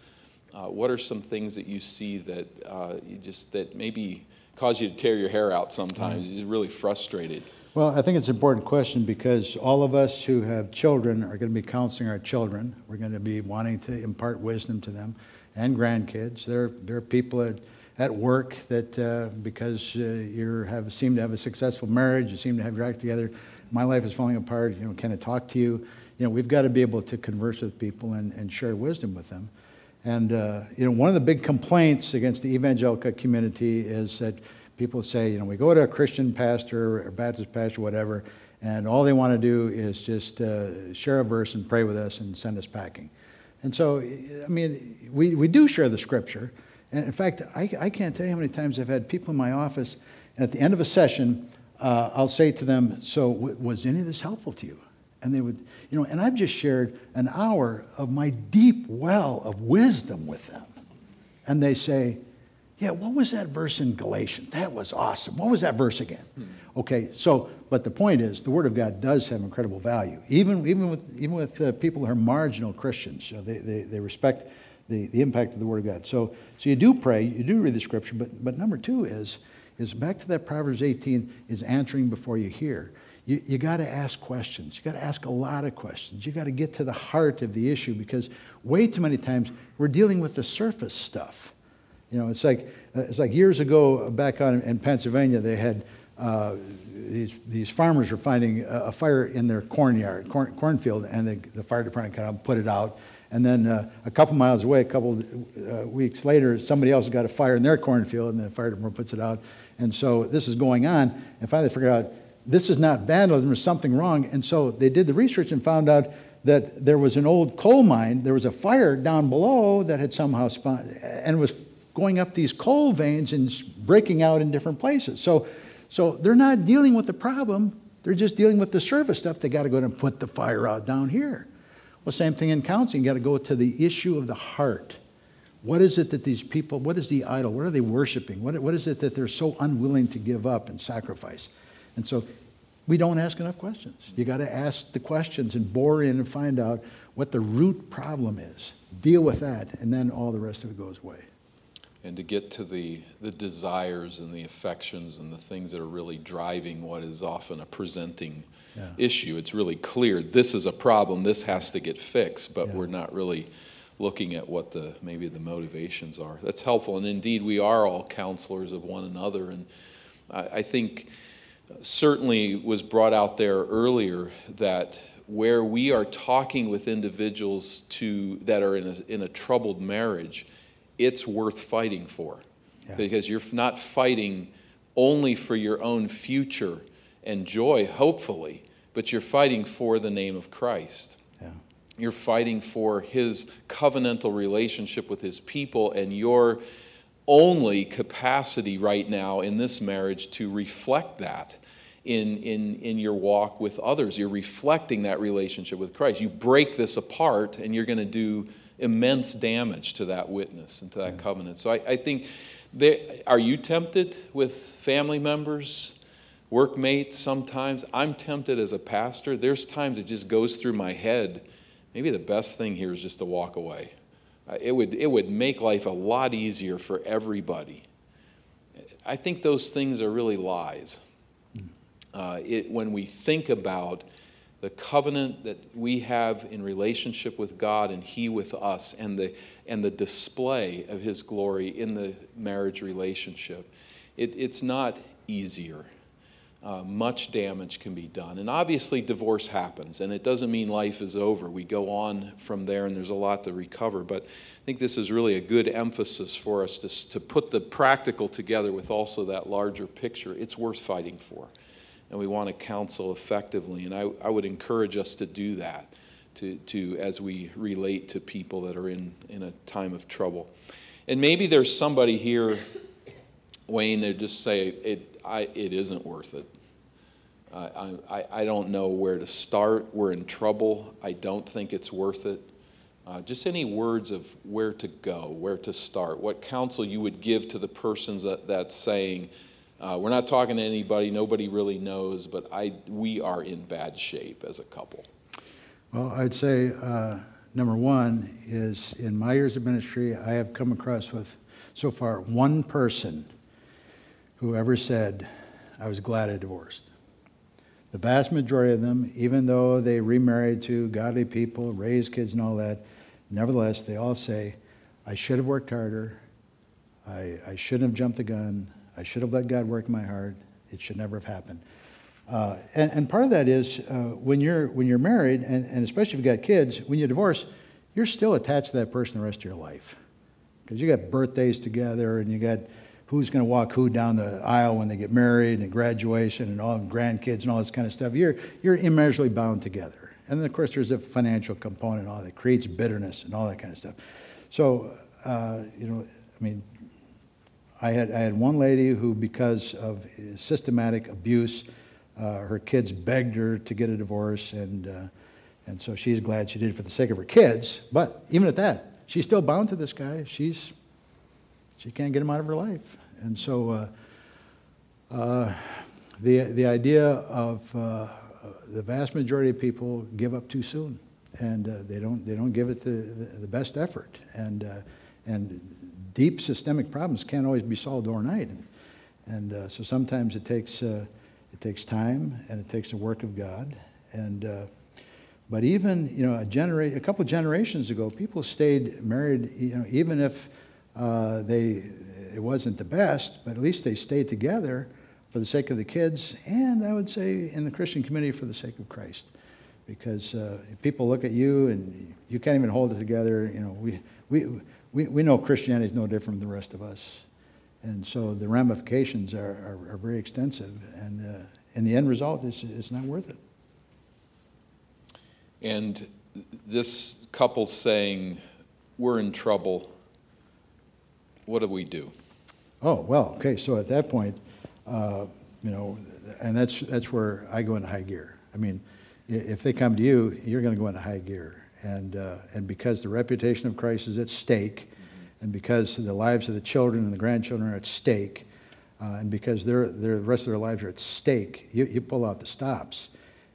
uh, what are some things that you see that uh, you just that maybe cause you to tear your hair out sometimes? You're really frustrated. Well, I think it's an important question because all of us who have children are going to be counseling our children. We're going to be wanting to impart wisdom to them and grandkids. There, there are people at, at work that uh, because uh, you have seem to have a successful marriage, you seem to have your act together. My life is falling apart. You know, can I talk to you? You know, we've got to be able to converse with people and, and share wisdom with them. And uh, you know, one of the big complaints against the evangelical community is that people say, you know, we go to a Christian pastor or Baptist pastor, whatever, and all they want to do is just uh, share a verse and pray with us and send us packing. And so, I mean, we, we do share the scripture. And in fact, I, I can't tell you how many times I've had people in my office, and at the end of a session, uh, I'll say to them, So, w- was any of this helpful to you? And they would, you know, and I've just shared an hour of my deep well of wisdom with them. And they say, yeah, what was that verse in Galatians? That was awesome. What was that verse again? Hmm. Okay, so, but the point is, the Word of God does have incredible value. Even, even with, even with uh, people who are marginal Christians, you know, they, they, they respect the, the impact of the Word of God. So, so you do pray, you do read the Scripture, but, but number two is, is back to that Proverbs 18, is answering before you hear. You, you got to ask questions. You got to ask a lot of questions. You got to get to the heart of the issue because way too many times we're dealing with the surface stuff. You know, it's like, uh, it's like years ago back on in Pennsylvania, they had uh, these, these farmers were finding a, fire in their cornyard, corn, cornfield, and the, the fire department kind of put it out. And then uh, a couple miles away, a couple uh, weeks later, somebody else got a fire in their cornfield, and the fire department puts it out. And so this is going on, and finally they figured out this is not vandalism, there's something wrong. And so they did the research and found out that there was an old coal mine, there was a fire down below that had somehow spawned, and was going up these coal veins and breaking out in different places. So, so they're not dealing with the problem, they're just dealing with the surface stuff. They got to go and put the fire out down here. Well, same thing in counseling. You got to go to the issue of the heart. What is it that these people, what is the idol? What are they worshiping? What, what is it that they're so unwilling to give up and sacrifice? And so we don't ask enough questions. You got to ask the questions and bore in and find out what the root problem is. Deal with that, and then all the rest of it goes away and to get to the, the desires and the affections and the things that are really driving what is often a presenting yeah. issue. It's really clear this is a problem, this has to get fixed, but yeah. we're not really looking at what the maybe the motivations are. That's helpful, and indeed we are all counselors of one another, and I, I think certainly was brought out there earlier that where we are talking with individuals to that are in a, in a troubled marriage, it's worth fighting for, Yeah. because you're not fighting only for your own future and joy, hopefully, but you're fighting for the name of Christ. Yeah. You're fighting for his covenantal relationship with his people and your only capacity right now in this marriage to reflect that in, in, in your walk with others. You're reflecting that relationship with Christ. You break this apart and you're going to do immense damage to that witness and to that covenant. So I, I think, they, are you tempted with family members? Workmates sometimes. I'm tempted as a pastor. There's times it just goes through my head. Maybe the best thing here is just to walk away. Uh, It would, it would make life a lot easier for everybody. I think those things are really lies. Uh, it, when we think about the covenant that we have in relationship with God and He with us, and the, and the display of His glory in the marriage relationship, it, it's not easier uh, much damage can be done. And obviously, divorce happens, and it doesn't mean life is over. We go on from there, and there's a lot to recover. But I think this is really a good emphasis for us to, to put the practical together with also that larger picture. It's worth fighting for, and we want to counsel effectively. And I, I would encourage us to do that. To, to as we relate to people that are in, in a time of trouble. And maybe there's somebody here Wayne, they just say it, I, it isn't worth it. I, I, don't know where to start. We're in trouble. I don't think it's worth it. Uh, just any words of where to go, where to start, what counsel you would give to the persons that, that's saying, uh, we're not talking to anybody, nobody really knows, but I, we are in bad shape as a couple. Well, I'd say uh, number one is in my years of ministry, I have come across with so far one person who ever said, I was glad I divorced. The vast majority of them, even though they remarried to godly people, raised kids, and all that, nevertheless, they all say, I should have worked harder. I, I shouldn't have jumped the gun. I should have let God work my heart. It should never have happened. Uh, and, and part of that is uh, when you're when you're married, and, and especially if you've got kids, when you divorce, you're still attached to that person the rest of your life, because you got birthdays together, and you got who's going to walk who down the aisle when they get married, and graduation, and all and grandkids, and all this kind of stuff. You're you're immeasurably bound together. And then of course there's a financial component, all that creates bitterness and all that kind of stuff. So uh, you know, I mean, I had, I had one lady who, because of systematic abuse, uh, her kids begged her to get a divorce, and, uh, and so she's glad she did it for the sake of her kids. But even at that, she's still bound to this guy. She's, she can't get him out of her life. And so uh, uh, the, the idea of uh, the vast majority of people give up too soon, and they, don't, they don't give it the, the, best effort. And, and deep systemic problems can't always be solved overnight. And, and uh, so sometimes it takes, uh, it takes time and it takes the work of God. And, uh, but even, you know, a, genera- a couple generations ago, people stayed married, you know, even if they, it wasn't the best, but at least they stayed together for the sake of the kids, and I would say in the Christian community for the sake of Christ. Because uh, people look at you and you can't even hold it together, you know, we, we, we, we know Christianity is no different than the rest of us. And so the ramifications are, are, are very extensive, and, uh, and the end result is, is not worth it. And this couple saying, We're in trouble, what do we do? Oh, well, okay, so at that point, uh, you know, and that's, that's where I go into high gear. I mean, if they come to you, you're going to go into high gear. And, uh, and because the reputation of Christ is at stake, and because the lives of the children and the grandchildren are at stake, uh, and because their, their, the rest of their lives are at stake, you, you pull out the stops.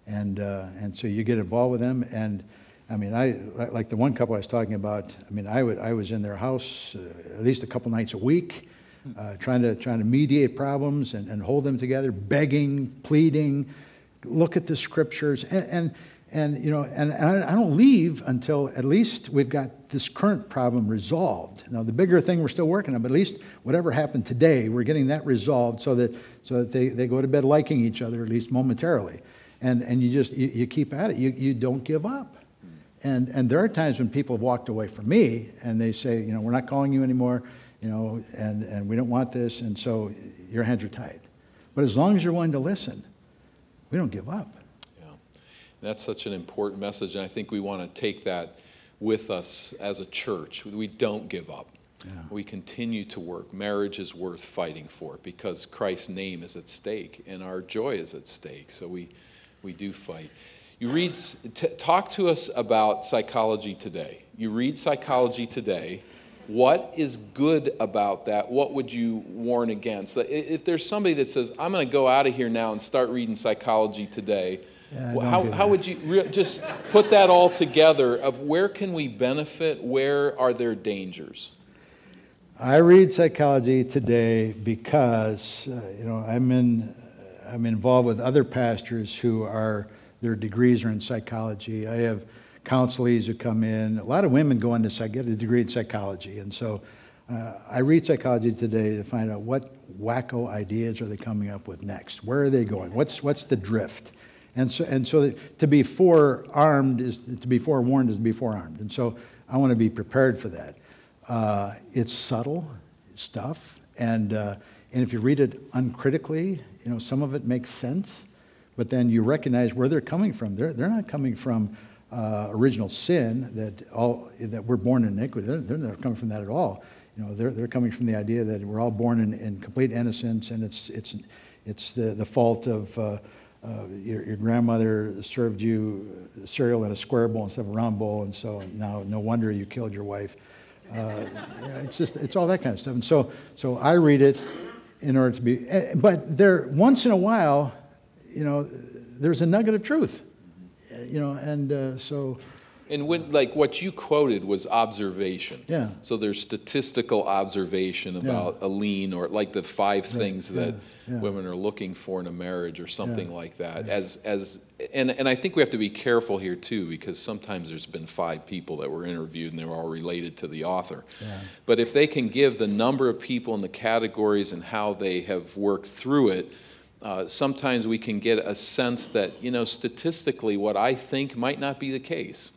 And, uh, and so you get involved with them. And I mean, I, like- the one couple I was talking about, I mean, I, would, I was in their house uh, at least a couple nights a week, uh, trying, to, trying to mediate problems and, and hold them together, begging, pleading, look at the scriptures. And, and, And, you know, and, and I, don't leave until at least we've got this current problem resolved. Now, the bigger thing we're still working on, but at least whatever happened today, we're getting that resolved so that, so that they, they go to bed liking each other, at least momentarily. And, and you just, you, you keep at it. You, you don't give up. And, and there are times when people have walked away from me and they say, you know, we're not calling you anymore, you know, and, and we don't want this, and so your hands are tied. But as long as you're willing to listen, we don't give up. Yeah. That's such an important message, and I think we want to take that with us as a church. We don't give up. Yeah. We continue to work. Marriage is worth fighting for because Christ's name is at stake and our joy is at stake. So we, we do fight. You read, t- talk to us about psychology today. You read psychology today. What is good about that? What would you warn against? If there's somebody that says, I'm going to go out of here now and start reading psychology today, Yeah, how, how would you re- just put that all together of where can we benefit? Where are there dangers? I read psychology today because uh, you know I'm in I'm involved with other pastors who are their degrees are in psychology. I have counselees who come in. A lot of women go into psych, get a degree in psychology, and so uh, I read psychology today to find out what wacko ideas are they coming up with next. Where are they going? What's what's the drift? And so and so to be forearmed is to be forewarned is to be forearmed, and so I want to be prepared for that. Uh, it's subtle stuff, and uh, and if you read it uncritically, you know some of it makes sense, but then you recognize where they're coming from. They're they're not coming from uh, original sin that all that we're born in iniquity. They're, not coming from that at all. You know, they're they're coming from the idea that we're all born in, in complete innocence, and it's it's it's the the fault of. Uh, uh, your, your grandmother served you cereal in a square bowl instead of a round bowl, and so now no wonder you killed your wife. Uh, it's just it's all that kind of stuff. And so so I read it in order to be, eh, but there once in a while, you know, there's a nugget of truth, you know, and uh, so And when, like what you quoted was observation. Yeah. So there's statistical observation about a lean or like the five things that yeah, yeah. women are looking for in a marriage or something like that. As as and and I think we have to be careful here too because sometimes there's been five people that were interviewed and they were all related to the author. Yeah. But if they can give the number of people and the categories and how they have worked through it. Uh, sometimes we can get a sense that, you know, statistically, what I think might not be the case.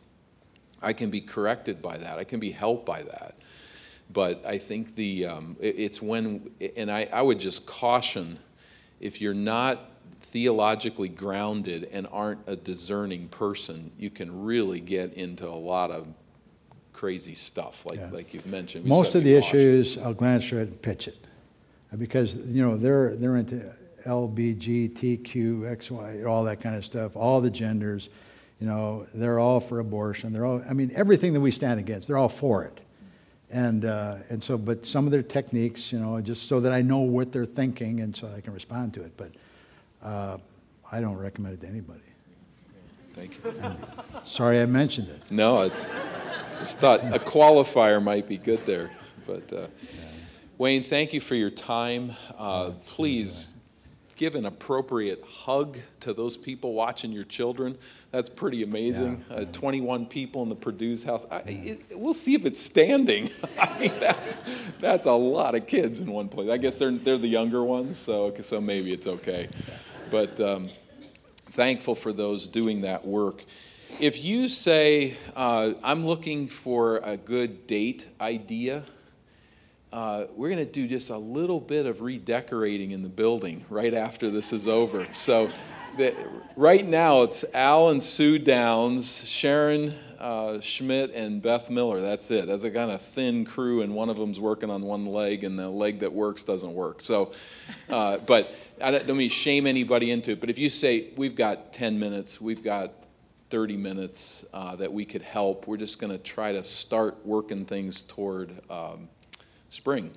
I can be corrected by that. I can be helped by that. But I think the um, it- it's when, and I, I would just caution, if you're not theologically grounded and aren't a discerning person, you can really get into a lot of crazy stuff, like Yeah. like you've mentioned. We most of the be cautious. issues I'll glance through it and pitch it, Uh, because you know they're they're into LBGTQ, XY, all that kind of stuff, all the genders. You know, they're all for abortion. They're all, I mean, everything that we stand against, they're all for it. And, uh, and so, but some of their techniques, you know, just so that I know what they're thinking and so I can respond to it. But uh, I don't recommend it to anybody. Thank you. Sorry I mentioned it. No, it's just thought a qualifier might be good there. But uh, Wayne, thank you for your time. Uh, please give an appropriate hug to those people watching your children. That's pretty amazing. Uh, 21 people in the Purdue's house. I, it, we'll see if it's standing. I mean, that's that's a lot of kids in one place. I guess they're they're the younger ones, so so maybe it's okay. But um, thankful for those doing that work. If you say, uh, I'm looking for a good date idea, uh, we're going to do just a little bit of redecorating in the building right after this is over. So, the, right now it's Al and Sue Downs, Sharon uh, Schmidt, and Beth Miller. That's it. That's a kind of thin crew, and one of them's working on one leg, and the leg that works doesn't work. So, uh, but I don't, don't mean shame anybody into it. But if you say we've got 10 minutes, we've got 30 minutes uh, that we could help, we're just going to try to start working things toward. Um, spring.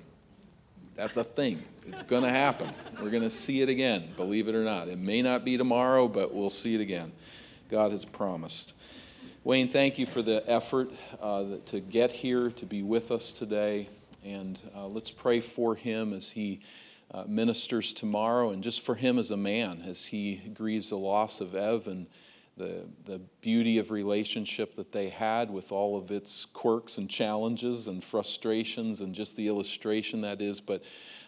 That's a thing. It's going to happen. We're going to see it again, believe it or not. It may not be tomorrow, but we'll see it again. God has promised. Wayne, thank you for the effort uh, to get here, to be with us today. And uh, let's pray for him as he uh, ministers tomorrow, and just for him as a man, as he grieves the loss of Ev and the, the beauty of relationship that they had with all of its quirks and challenges and frustrations and just the illustration that is. But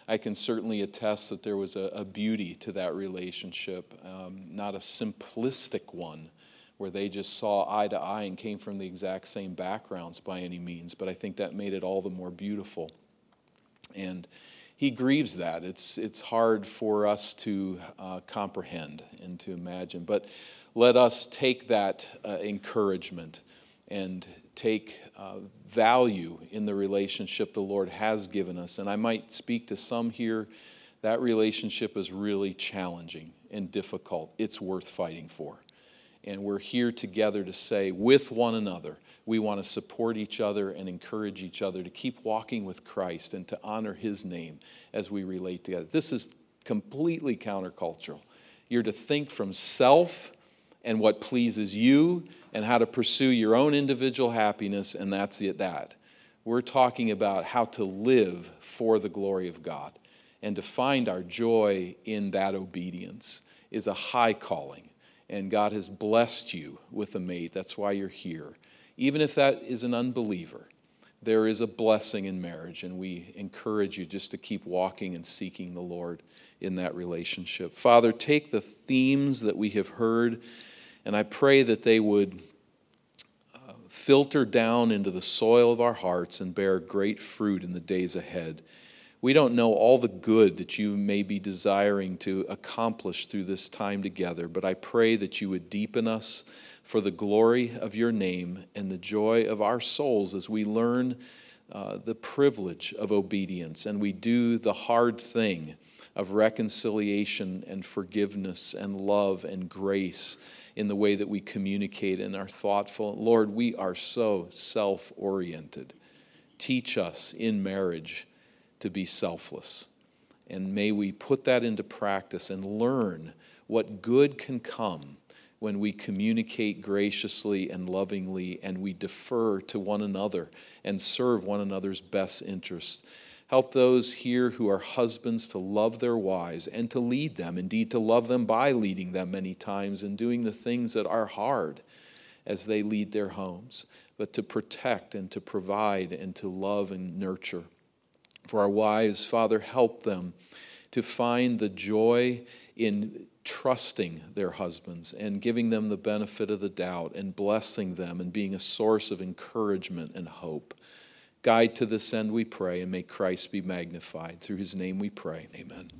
I can certainly attest that there was a, a beauty to that relationship, um, not a simplistic one where they just saw eye to eye and came from the exact same backgrounds by any means. But I think that made it all the more beautiful. And he grieves that. It's, it's hard for us to uh, comprehend and to imagine. But let us take that uh, encouragement and take uh, value in the relationship the Lord has given us. And I might speak to some here, that relationship is really challenging and difficult. It's worth fighting for. And we're here together to say, with one another, we want to support each other and encourage each other to keep walking with Christ and to honor his name as we relate together. This is completely countercultural. You're to think from self and what pleases you and how to pursue your own individual happiness, and that's it, that. We're talking about how to live for the glory of God and to find our joy in that obedience is a high calling. And God has blessed you with a mate. That's why you're here. Even if that is an unbeliever, there is a blessing in marriage, and we encourage you just to keep walking and seeking the Lord in that relationship. Father, take the themes that we have heard and I pray that they would uh, filter down into the soil of our hearts and bear great fruit in the days ahead. We don't know all the good that you may be desiring to accomplish through this time together, but I pray that you would deepen us for the glory of your name and the joy of our souls as we learn uh, the privilege of obedience and we do the hard thing of reconciliation and forgiveness and love and grace in the way that we communicate and are thoughtful. Lord, we are so self oriented. Teach us in marriage to be selfless. And may we put that into practice and learn what good can come when we communicate graciously and lovingly and we defer to one another and serve one another's best interests. Help those here who are husbands to love their wives and to lead them, indeed, to love them by leading them many times and doing the things that are hard as they lead their homes, but to protect and to provide and to love and nurture. For our wives, Father, help them to find the joy in trusting their husbands and giving them the benefit of the doubt and blessing them and being a source of encouragement and hope. Guide to this end, we pray, and may Christ be magnified. Through his name we pray. Amen.